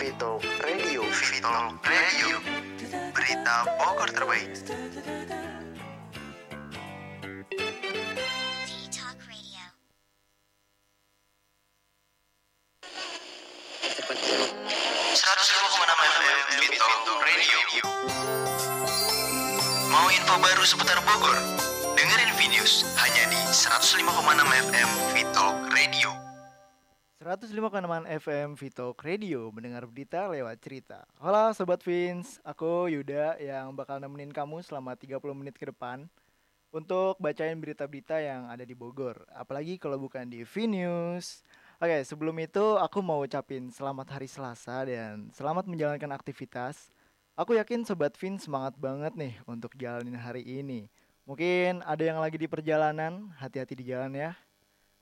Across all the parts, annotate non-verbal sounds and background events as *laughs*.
Vito Radio. Vito Radio, berita Bogor terbaik. Talk Radio. 105,6 FM Vito Radio. Mau info baru seputar Bogor? Dengerin Vinus hanya di 105,6 FM. 105,6 FM Vito Radio mendengar berita lewat cerita. Halo Sobat Vince, aku Yuda yang bakal nemenin kamu selama 30 menit ke depan untuk bacain berita-berita yang ada di Bogor. Apalagi kalau bukan di V-News. Oke, sebelum itu aku mau ucapin selamat hari Selasa dan selamat menjalankan aktivitas. Aku yakin Sobat Vince semangat banget nih untuk jalanin hari ini. Mungkin ada yang lagi di perjalanan, hati-hati di jalan ya.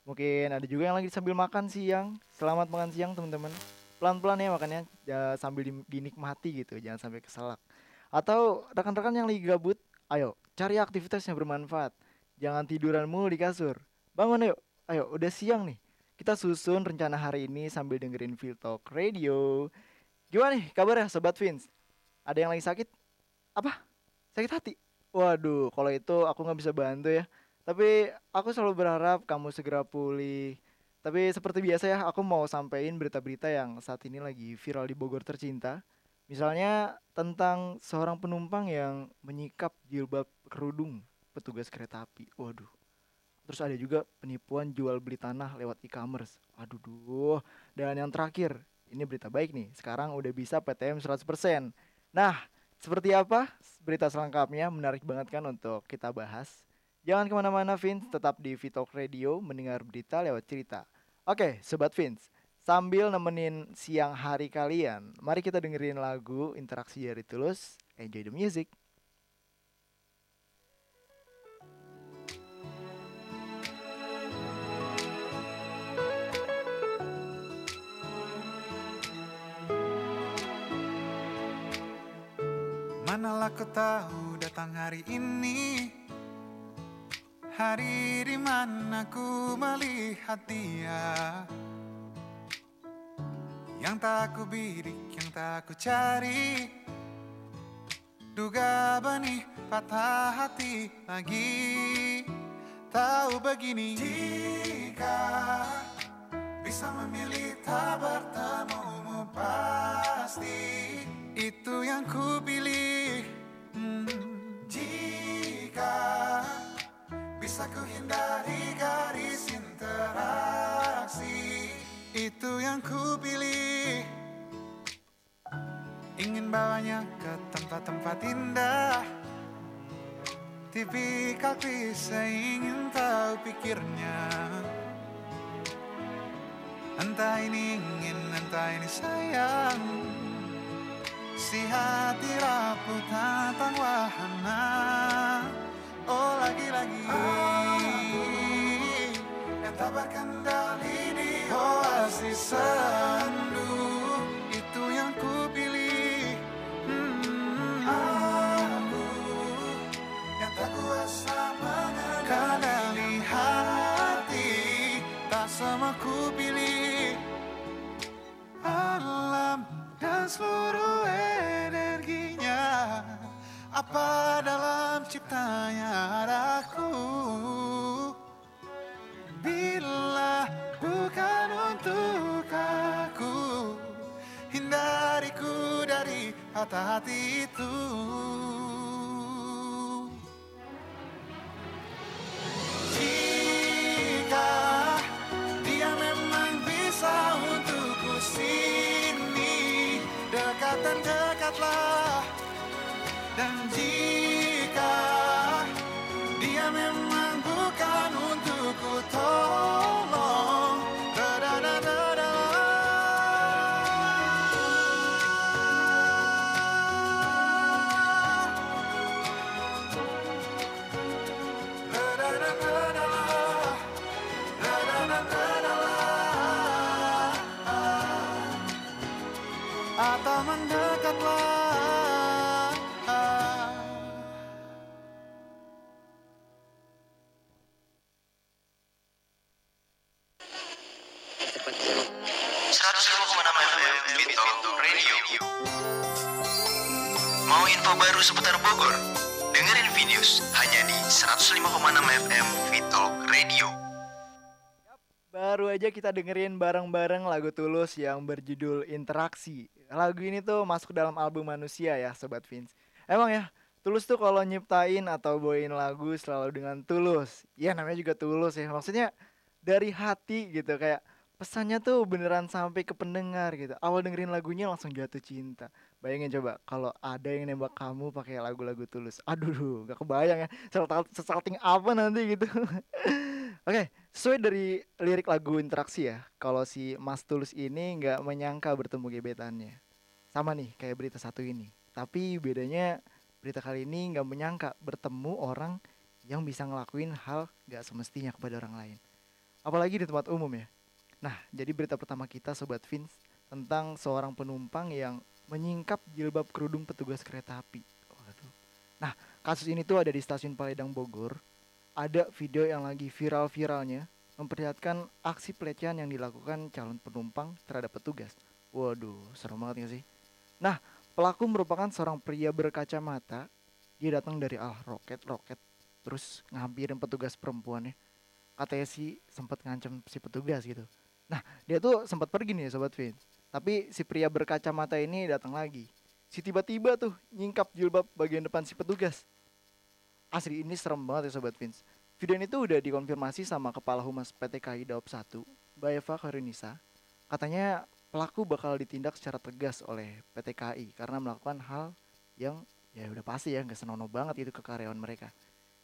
Mungkin ada juga yang lagi sambil makan siang. Selamat makan siang teman-teman. Pelan-pelan ya makannya ya, sambil di- dinikmati gitu, jangan sampai keselak. Atau rekan-rekan yang lagi gabut, ayo cari aktivitas yang bermanfaat. Jangan tiduran mulu di kasur. Bangun yuk. Ayo, udah siang nih. Kita susun rencana hari ini sambil dengerin Feel Talk Radio. Gimana nih kabarnya Sobat Vince? Ada yang lagi sakit? Apa? Sakit hati? Waduh, kalau itu aku nggak bisa bantu ya. Tapi aku selalu berharap kamu segera pulih. Tapi seperti biasa ya, aku mau sampein berita-berita yang saat ini lagi viral di Bogor tercinta. Misalnya tentang seorang penumpang yang menyikap jilbab kerudung petugas kereta api. Waduh. Terus ada juga penipuan jual beli tanah lewat e-commerce. Aduh duh. Dan yang terakhir, ini berita baik nih. Sekarang udah bisa PTM 100%. Nah, seperti apa berita selengkapnya? Menarik banget kan untuk kita bahas. Jangan ke mana-mana Vince, tetap di Vitalk Radio mendengar berita lewat cerita. Oke, Sobat Vince, sambil nemenin siang hari kalian, mari kita dengerin lagu interaksi dari Tulus. Enjoy the music. Manalah kau tahu datang hari ini Hari di mana ku melihat dia. Yang tak ku bidik, yang tak ku cari. Duga benih patah hati lagi. Tahu begini Jika bisa memilih tak bertemumu pasti Itu yang ku pilih bisa ku hindari garis interaksi. Itu yang ku pilih. Ingin bawanya ke tempat-tempat indah. Tipikal klise ingin tahu pikirnya. Entah ini ingin, entah ini sayang. Si hati rapuh tentang wahana Oh lagi-lagi. Yang tak berkendali di oasis hati-hati seputar Bogor? Dengerin Vinus hanya di 105,6 FM Vital Radio. Baru aja kita dengerin bareng-bareng lagu Tulus yang berjudul Interaksi. Lagu ini tuh masuk dalam album Manusia ya, Sobat Vince. Emang ya, Tulus tuh kalau nyiptain atau bawain lagu selalu dengan tulus. Ya namanya juga tulus ya. Maksudnya dari hati gitu kayak pesannya tuh beneran sampai ke pendengar gitu. Awal dengerin lagunya langsung jatuh cinta. Bayangin coba kalau ada yang nembak kamu pakai lagu-lagu tulus. Aduh, gak kebayang ya. Sesal- Sesalting apa nanti gitu. *laughs* Oke, sesuai dari lirik lagu interaksi ya. Kalau si Mas Tulus ini nggak menyangka bertemu gebetannya. Sama nih kayak berita satu ini. Tapi bedanya berita kali ini nggak menyangka bertemu orang yang bisa ngelakuin hal nggak semestinya kepada orang lain. Apalagi di tempat umum ya. Nah, jadi berita pertama kita Sobat Vince tentang seorang penumpang yang menyingkap jilbab kerudung petugas kereta api. Waduh. Nah, kasus ini tuh ada di stasiun Paledang Bogor. Ada video yang lagi viral-viralnya memperlihatkan aksi pelecehan yang dilakukan calon penumpang terhadap petugas. Waduh, serem banget gak sih? Nah, pelaku merupakan seorang pria berkacamata. Dia datang dari arah roket, roket, terus ngampirin petugas perempuannya. Katanya sih sempat ngancam si petugas gitu. Nah, dia tuh sempat pergi nih sobat Vince. Tapi si pria berkacamata ini datang lagi. Si tiba-tiba tuh nyingkap jilbab bagian depan si petugas. Asli ini serem banget ya sobat Vince. Video ini tuh udah dikonfirmasi sama kepala humas PT KAI Daop 1, Mbak Eva Karunisa. Katanya pelaku bakal ditindak secara tegas oleh PT KAI karena melakukan hal yang ya udah pasti ya nggak senonoh banget itu ke karyawan mereka.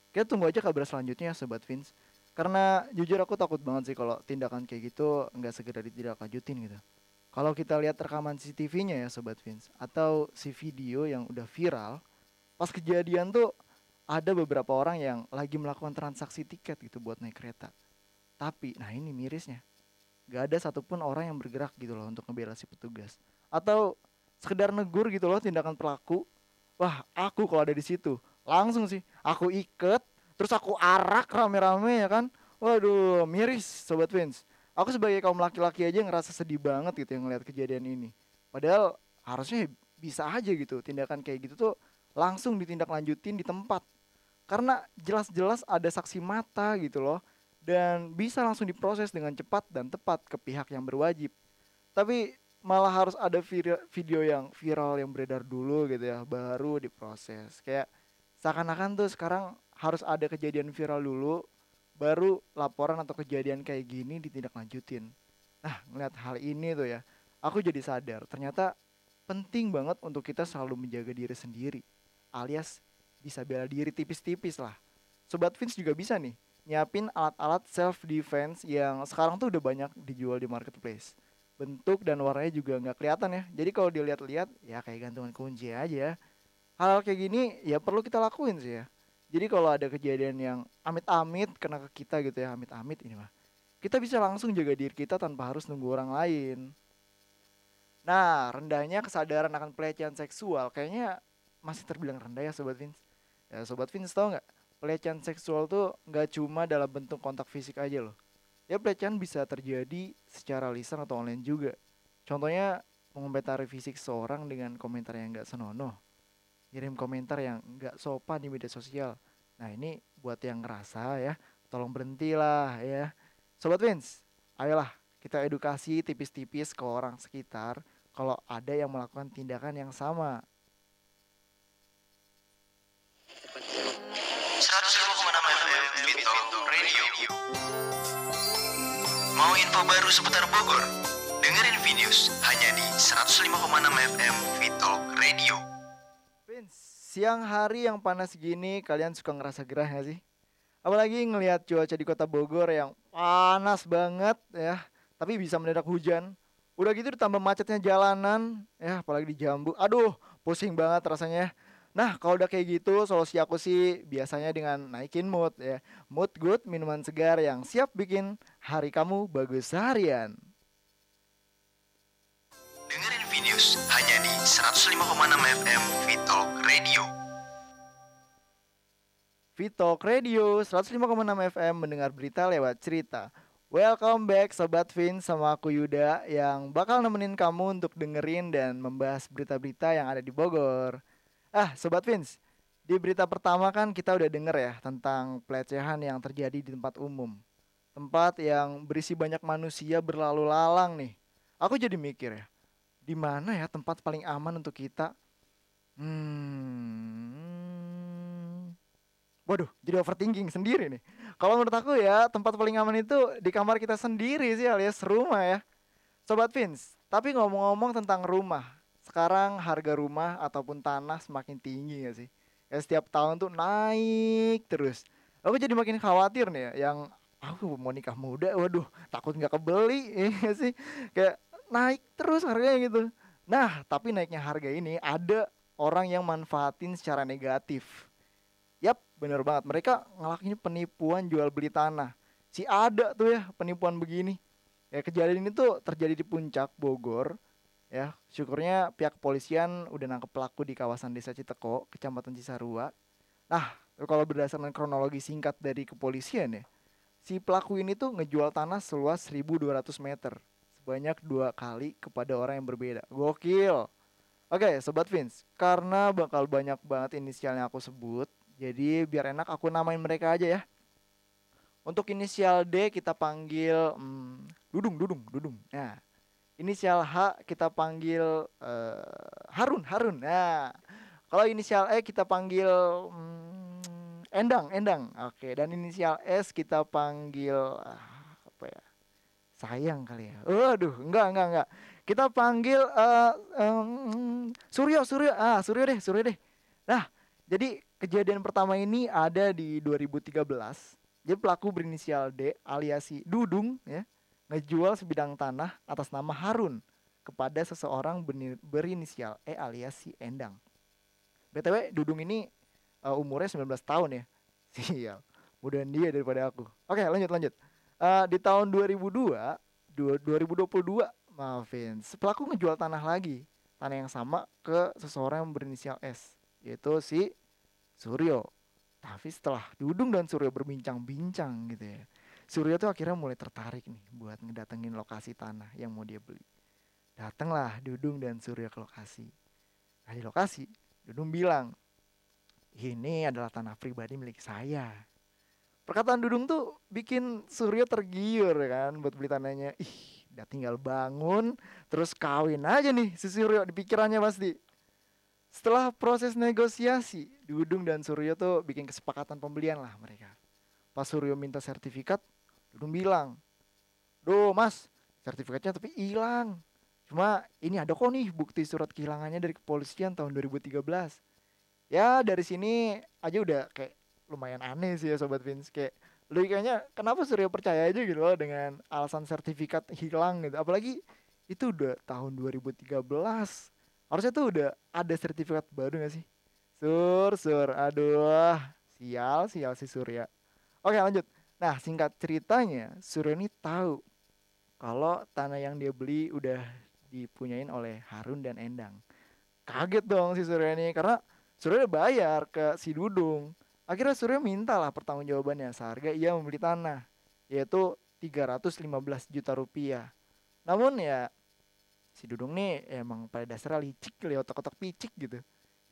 Kita tunggu aja kabar selanjutnya ya, sobat Vince. Karena jujur aku takut banget sih kalau tindakan kayak gitu nggak segera ditindaklanjutin gitu. Kalau kita lihat rekaman CCTV-nya ya sobat Vince atau si video yang udah viral, pas kejadian tuh ada beberapa orang yang lagi melakukan transaksi tiket gitu buat naik kereta. Tapi, nah ini mirisnya, gak ada satupun orang yang bergerak gitu loh untuk ngebela si petugas. Atau sekedar negur gitu loh tindakan pelaku. Wah, aku kalau ada di situ, langsung sih aku iket, terus aku arak rame-rame ya kan. Waduh, miris sobat Vince. Aku sebagai kaum laki-laki aja ngerasa sedih banget gitu yang ngeliat kejadian ini. Padahal harusnya bisa aja gitu tindakan kayak gitu tuh langsung ditindaklanjutin di tempat karena jelas-jelas ada saksi mata gitu loh dan bisa langsung diproses dengan cepat dan tepat ke pihak yang berwajib. Tapi malah harus ada video yang viral yang beredar dulu gitu ya baru diproses. Kayak seakan-akan tuh sekarang harus ada kejadian viral dulu baru laporan atau kejadian kayak gini ditindaklanjutin. Nah, ngeliat hal ini tuh ya, aku jadi sadar ternyata penting banget untuk kita selalu menjaga diri sendiri alias bisa bela diri tipis-tipis lah. Sobat Vince juga bisa nih nyiapin alat-alat self defense yang sekarang tuh udah banyak dijual di marketplace. Bentuk dan warnanya juga nggak kelihatan ya. Jadi kalau dilihat-lihat ya kayak gantungan kunci aja. Hal-hal kayak gini ya perlu kita lakuin sih ya. Jadi kalau ada kejadian yang amit-amit kena ke kita gitu ya, amit-amit ini mah. Kita bisa langsung jaga diri kita tanpa harus nunggu orang lain. Nah, rendahnya kesadaran akan pelecehan seksual kayaknya masih terbilang rendah ya Sobat Vince. Ya Sobat Vince tau nggak? Pelecehan seksual tuh nggak cuma dalam bentuk kontak fisik aja loh. Ya pelecehan bisa terjadi secara lisan atau online juga. Contohnya mengomentari fisik seorang dengan komentar yang nggak senonoh. Kirim komentar yang nggak sopan di media sosial. Nah ini buat yang ngerasa ya, tolong berhentilah ya. Sobat Vince, ayolah kita edukasi tipis-tipis ke orang sekitar kalau ada yang melakukan tindakan yang sama 105,6 FM Vital Radio. Mau info baru seputar Bogor? Dengerin Vinus hanya di 105,6 FM Vital Radio. Siang hari yang panas gini kalian suka ngerasa gerah gak sih? Apalagi ngelihat cuaca di kota Bogor yang panas banget ya, tapi bisa mendadak hujan. Udah gitu ditambah macetnya jalanan, ya apalagi di Jambu. Aduh, pusing banget rasanya. Nah, kalau udah kayak gitu, solusi aku sih biasanya dengan naikin mood ya. Mood good, minuman segar yang siap bikin hari kamu bagus seharian. 105,6 FM Vital Radio. Vitalk Radio 105,6 FM mendengar berita lewat cerita. Welcome back Sobat Vin sama aku Yuda yang bakal nemenin kamu untuk dengerin dan membahas berita-berita yang ada di Bogor. Ah, Sobat Vins, di berita pertama kan kita udah denger ya tentang pelecehan yang terjadi di tempat umum. Tempat yang berisi banyak manusia berlalu lalang nih. Aku jadi mikir ya, di mana ya tempat paling aman untuk kita? Hmm. Waduh, jadi overthinking sendiri nih. Kalau menurut aku ya, tempat paling aman itu di kamar kita sendiri sih alias rumah ya. Sobat Vince, tapi ngomong-ngomong tentang rumah, sekarang harga rumah ataupun tanah semakin tinggi gak sih? Ya setiap tahun tuh naik terus. Aku jadi makin khawatir nih ya, yang aku mau nikah muda, waduh takut nggak kebeli *laughs* ya sih. Kayak naik terus harganya gitu. Nah, tapi naiknya harga ini ada orang yang manfaatin secara negatif. Yap, bener banget. Mereka ngelakuin penipuan jual beli tanah. Si ada tuh ya penipuan begini. Ya kejadian ini tuh terjadi di puncak Bogor. Ya, syukurnya pihak kepolisian udah nangkep pelaku di kawasan Desa Citeko, Kecamatan Cisarua. Nah, kalau berdasarkan kronologi singkat dari kepolisian ya, si pelaku ini tuh ngejual tanah seluas 1200 meter sebanyak dua kali kepada orang yang berbeda. Gokil. Oke, sobat Vince, karena bakal banyak banget inisialnya aku sebut, jadi biar enak aku namain mereka aja ya. Untuk inisial D kita panggil hmm, Dudung, Dudung, Dudung. Nah, inisial H kita panggil uh, Harun, Harun. Nah, kalau inisial E kita panggil hmm, Endang, Endang. Oke, dan inisial S kita panggil uh? Sayang kali ya. Waduh, enggak, enggak, enggak. Kita panggil uh, um, Suryo, Suryo. Ah, Suryo deh, Suryo deh. Nah, jadi kejadian pertama ini ada di 2013. Jadi pelaku berinisial D alias si Dudung ya ngejual sebidang tanah atas nama Harun kepada seseorang berinisial E alias si Endang. BTW Dudung ini uh, umurnya 19 tahun ya. *laughs* Sial. Mudahan dia daripada aku. Oke, lanjut lanjut. Uh, di tahun 2002, 2022, maafin, pelaku ngejual tanah lagi. Tanah yang sama ke seseorang yang berinisial S, yaitu si Suryo. Tapi setelah Dudung dan Suryo berbincang-bincang gitu ya. Suryo tuh akhirnya mulai tertarik nih buat ngedatengin lokasi tanah yang mau dia beli. Datanglah Dudung dan Suryo ke lokasi. Nah di lokasi, Dudung bilang, ini adalah tanah pribadi milik saya. Perkataan Dudung tuh bikin Suryo tergiur kan buat beli tanahnya. Ih, udah tinggal bangun, terus kawin aja nih si Suryo di pikirannya pasti. Setelah proses negosiasi, Dudung dan Suryo tuh bikin kesepakatan pembelian lah mereka. Pas Suryo minta sertifikat, Dudung bilang, Duh mas, sertifikatnya tapi hilang. Cuma ini ada kok nih bukti surat kehilangannya dari kepolisian tahun 2013. Ya dari sini aja udah kayak lumayan aneh sih ya Sobat Vince. Kayak logikanya kenapa Suryo percaya aja gitu loh dengan alasan sertifikat hilang gitu. Apalagi itu udah tahun 2013. Harusnya tuh udah ada sertifikat baru gak sih? Sur, sur, aduh, sial, sial si Surya. Oke lanjut. Nah singkat ceritanya, Surya ini tahu kalau tanah yang dia beli udah dipunyain oleh Harun dan Endang. Kaget dong si Surya ini karena Surya udah bayar ke si Dudung. Akhirnya Surya minta lah pertanggungjawabannya seharga ia membeli tanah yaitu 315 juta rupiah. Namun ya si Dudung nih emang pada dasarnya licik kali otak-otak picik gitu.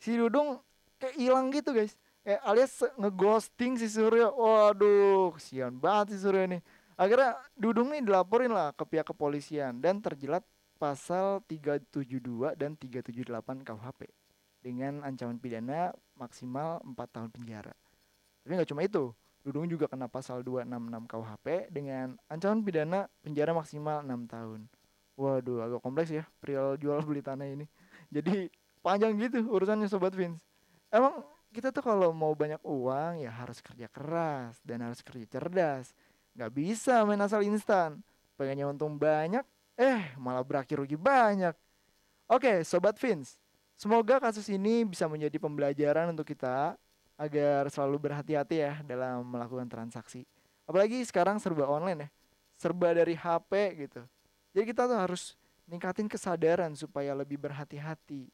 Si Dudung kayak hilang gitu guys. Kayak alias ngeghosting si Surya. Waduh, kesian banget si Surya nih. Akhirnya Dudung nih dilaporin lah ke pihak kepolisian dan terjelat pasal 372 dan 378 KUHP dengan ancaman pidana maksimal 4 tahun penjara. Tapi nggak cuma itu, Dudung juga kena pasal 266 KUHP dengan ancaman pidana penjara maksimal 6 tahun. Waduh, agak kompleks ya perihal jual beli tanah ini. *laughs* Jadi panjang gitu urusannya Sobat Vince. Emang kita tuh kalau mau banyak uang ya harus kerja keras dan harus kerja cerdas. Nggak bisa main asal instan. Pengennya untung banyak, eh malah berakhir rugi banyak. Oke, Sobat Vince. Semoga kasus ini bisa menjadi pembelajaran untuk kita agar selalu berhati-hati ya dalam melakukan transaksi. Apalagi sekarang serba online ya. Serba dari HP gitu. Jadi kita tuh harus ningkatin kesadaran supaya lebih berhati-hati.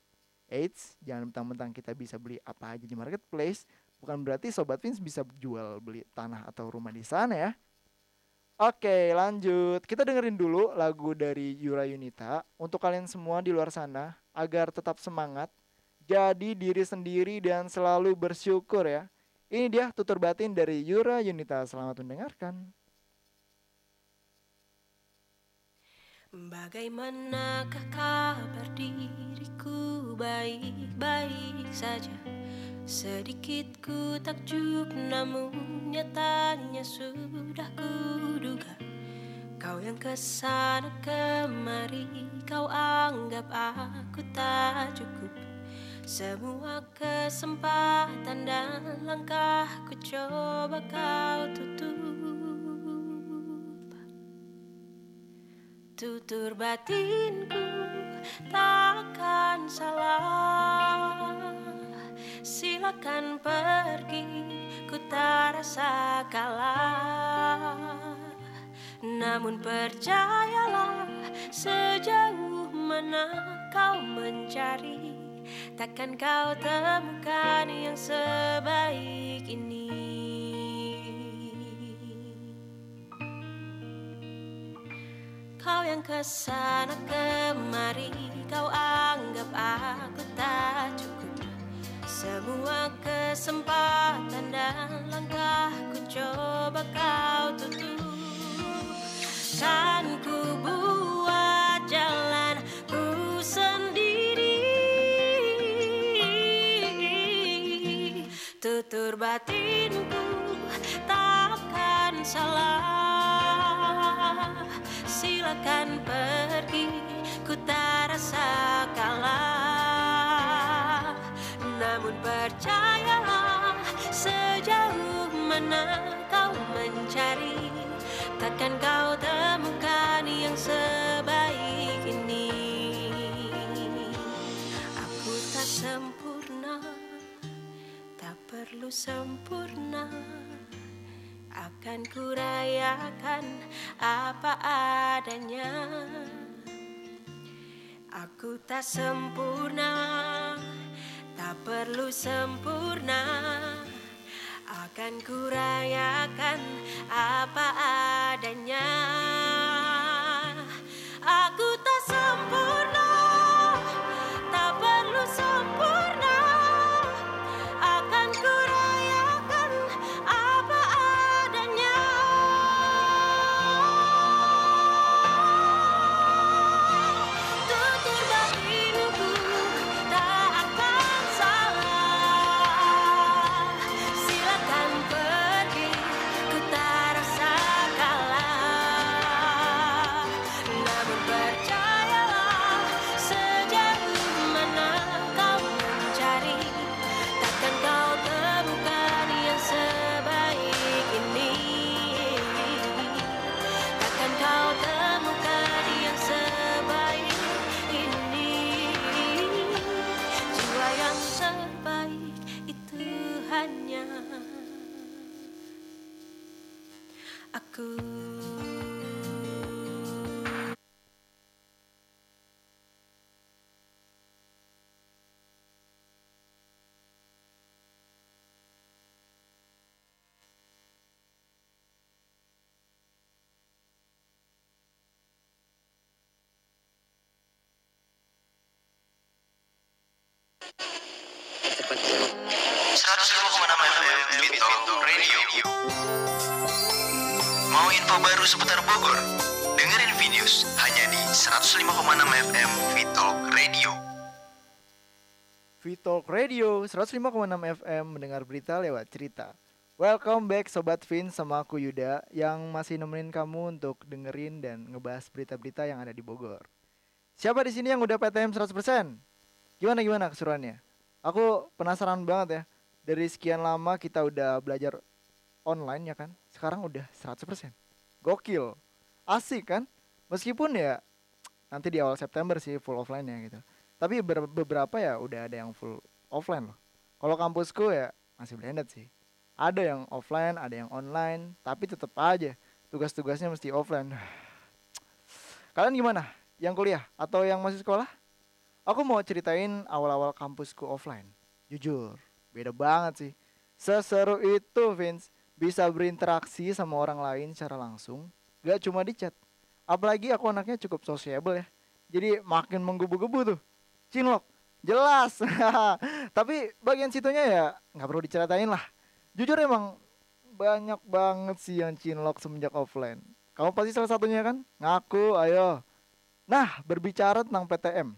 Eits, jangan mentang-mentang kita bisa beli apa aja di marketplace, bukan berarti Sobat Vince bisa jual beli tanah atau rumah di sana ya. Oke, lanjut. Kita dengerin dulu lagu dari Yura Yunita untuk kalian semua di luar sana agar tetap semangat, jadi diri sendiri dan selalu bersyukur ya. Ini dia tutur batin dari Yura Yunita. Selamat mendengarkan. Bagaimanakah kabar diriku baik-baik saja Sedikit ku takjub namun nyatanya sudah kuduga Kau yang ke sana kemari kau anggap aku tak cukup. Semua kesempatan dan langkah ku coba kau tutup. Tutur batinku takkan salah. Silakan pergi ku tak rasa kalah Namun percayalah sejauh mana kau mencari Takkan kau temukan yang sebaik ini. Kau yang ke sana kemari Kau anggap aku tak cukup. Semua kesempatan dan langkah Ku coba kau tutup Kan ku buat jalan ku sendiri. Tutur batinku takkan salah. Silakan pergi ku tak rasa kalah. Namun percayalah sejauh mana kau mencari Takkan kau perlu sempurna. Akan kurayakan apa adanya. Aku tak sempurna Tak perlu sempurna. Akan kurayakan apa adanya FM Radio. Mau info baru seputar Bogor? Dengerin videos hanya di 105,6 FM Vitalk Radio. Vitalk Radio 105,6 FM mendengar berita lewat cerita. Welcome back Sobat Vin sama aku Yuda yang masih nemenin kamu untuk dengerin dan ngebahas berita-berita yang ada di Bogor. Siapa di sini yang udah PTM 100%? Gimana gimana keseruannya? Aku penasaran banget ya. Dari sekian lama kita udah belajar online ya kan. Sekarang udah 100%. Gokil. Asik kan? Meskipun ya nanti di awal September sih full offline ya gitu. Tapi ber- beberapa ya udah ada yang full offline loh. Kalau kampusku ya masih blended sih. Ada yang offline, ada yang online, tapi tetap aja tugas-tugasnya mesti offline. *sighs* Kalian gimana? Yang kuliah atau yang masih sekolah? Aku mau ceritain awal-awal kampusku offline. Jujur, beda banget sih. Seseru itu Vince bisa berinteraksi sama orang lain secara langsung gak cuma di chat. Apalagi aku anaknya cukup sociable ya. Jadi makin menggebu-gebu tuh. Cinlok, jelas. *laughs* Tapi bagian situnya ya nggak perlu diceritain lah. Jujur emang banyak banget sih yang cinlok semenjak offline. Kamu pasti salah satunya kan? Ngaku, ayo. Nah, berbicara tentang PTM.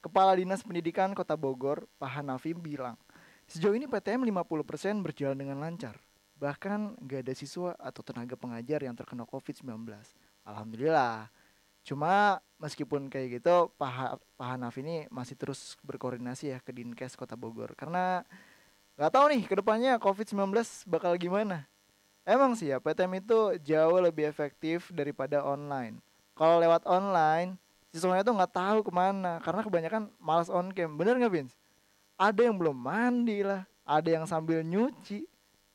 Kepala Dinas Pendidikan Kota Bogor, Pak Hanafi bilang, sejauh ini PTM 50% berjalan dengan lancar. Bahkan nggak ada siswa atau tenaga pengajar yang terkena COVID-19. Alhamdulillah. Cuma meskipun kayak gitu, Pak, Pak Hanafi ini masih terus berkoordinasi ya ke Dinkes Kota Bogor. Karena nggak tahu nih ke depannya COVID-19 bakal gimana. Emang sih ya PTM itu jauh lebih efektif daripada online. Kalau lewat online, siswanya tuh nggak tahu ke mana karena kebanyakan malas on cam. Bener nggak Vince? Ada yang belum mandi lah, ada yang sambil nyuci,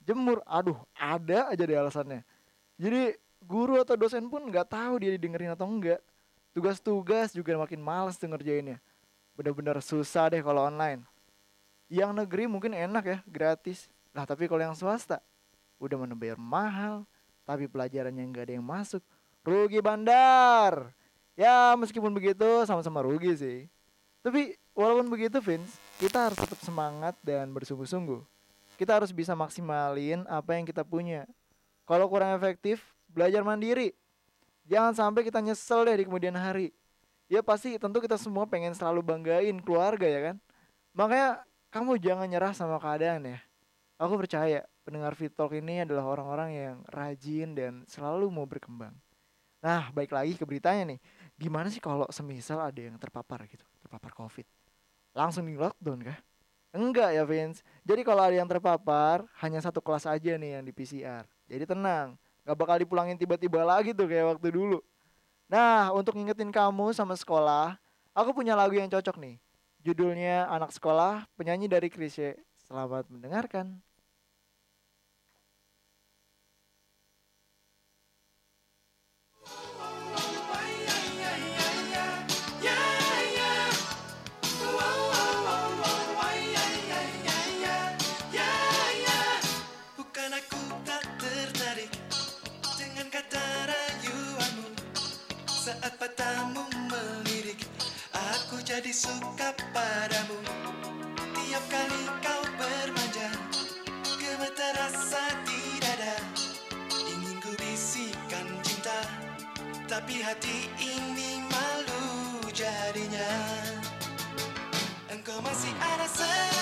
jemur. Aduh, ada aja deh alasannya. Jadi guru atau dosen pun nggak tahu dia didengerin atau enggak. Tugas-tugas juga makin males tuh ngerjainnya. Bener-bener susah deh kalau online. Yang negeri mungkin enak ya, gratis. Lah tapi kalau yang swasta, udah mana bayar mahal, tapi pelajarannya nggak ada yang masuk. Rugi bandar. Ya meskipun begitu sama-sama rugi sih. Tapi walaupun begitu Vince, kita harus tetap semangat dan bersungguh-sungguh. Kita harus bisa maksimalin apa yang kita punya. Kalau kurang efektif, belajar mandiri. Jangan sampai kita nyesel deh di kemudian hari. Ya pasti tentu kita semua pengen selalu banggain keluarga ya kan. Makanya kamu jangan nyerah sama keadaan ya. Aku percaya pendengar Fit Talk ini adalah orang-orang yang rajin dan selalu mau berkembang. Nah, baik lagi ke beritanya nih. Gimana sih kalau semisal ada yang terpapar gitu, terpapar COVID? Langsung di lockdown kah? Enggak ya Vince. Jadi kalau ada yang terpapar, hanya satu kelas aja nih yang di PCR. Jadi tenang, gak bakal dipulangin tiba-tiba lagi tuh kayak waktu dulu. Nah, untuk ngingetin kamu sama sekolah, aku punya lagu yang cocok nih. Judulnya Anak Sekolah, penyanyi dari Krisye. Selamat mendengarkan. Jadi suka padamu. Tiap kali kau bermanja Gemetar rasa di dada. Ingin ku bisikan cinta Tapi hati ini malu jadinya. Engkau masih ada sekolah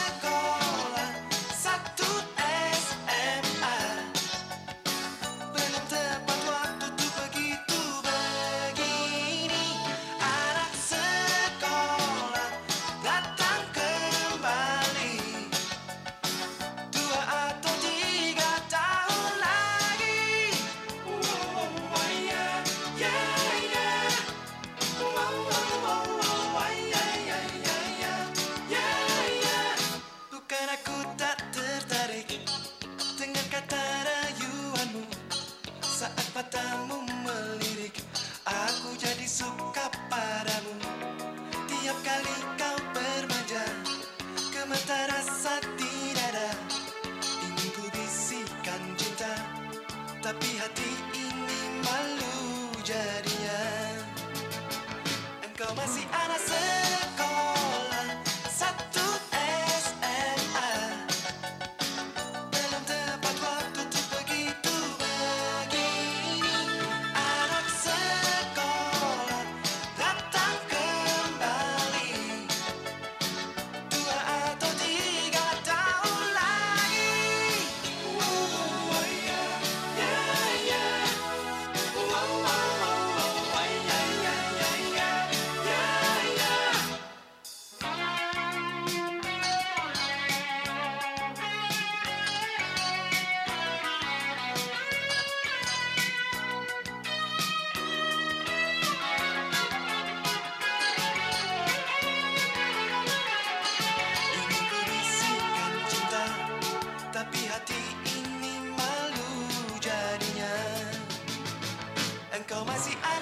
Show my see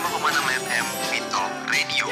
105,6 FM Vito Radio.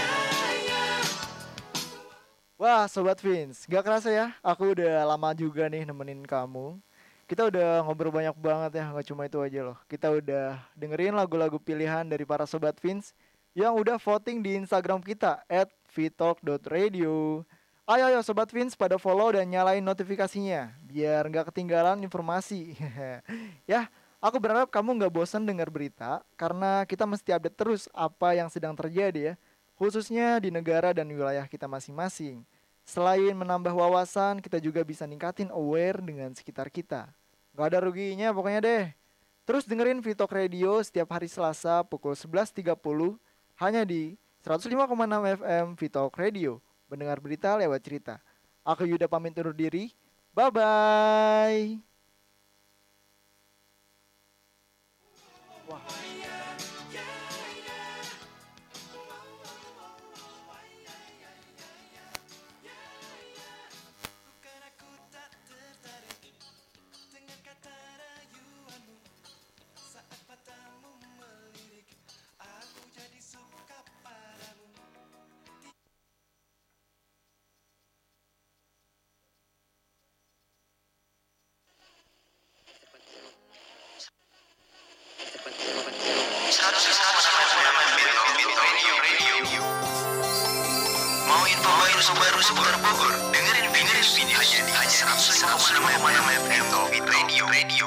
Wah, Sobat Vince, gak kerasa ya, aku udah lama juga nih nemenin kamu. Kita udah ngobrol banyak banget ya, gak cuma itu aja loh. Kita udah dengerin lagu-lagu pilihan dari para Sobat Vince yang udah voting di Instagram kita, at vtalk.radio. Ayo, ayo Sobat Vince pada follow dan nyalain notifikasinya, biar gak ketinggalan informasi. *laughs* ya, aku berharap kamu gak bosan dengar berita, karena kita mesti update terus apa yang sedang terjadi ya khususnya di negara dan wilayah kita masing-masing. Selain menambah wawasan, kita juga bisa ningkatin aware dengan sekitar kita. Gak ada ruginya pokoknya deh. Terus dengerin Vitok Radio setiap hari Selasa pukul 11.30 hanya di 105,6 FM Vitok Radio. Mendengar berita lewat cerita. Aku Yuda pamit undur diri. Bye-bye. Mau 101,6 FM Topik Radio Radio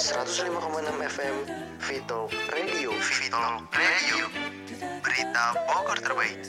Seratus lima koma enam FM Vito Radio. Vito Radio. Berita Bogor terbaik.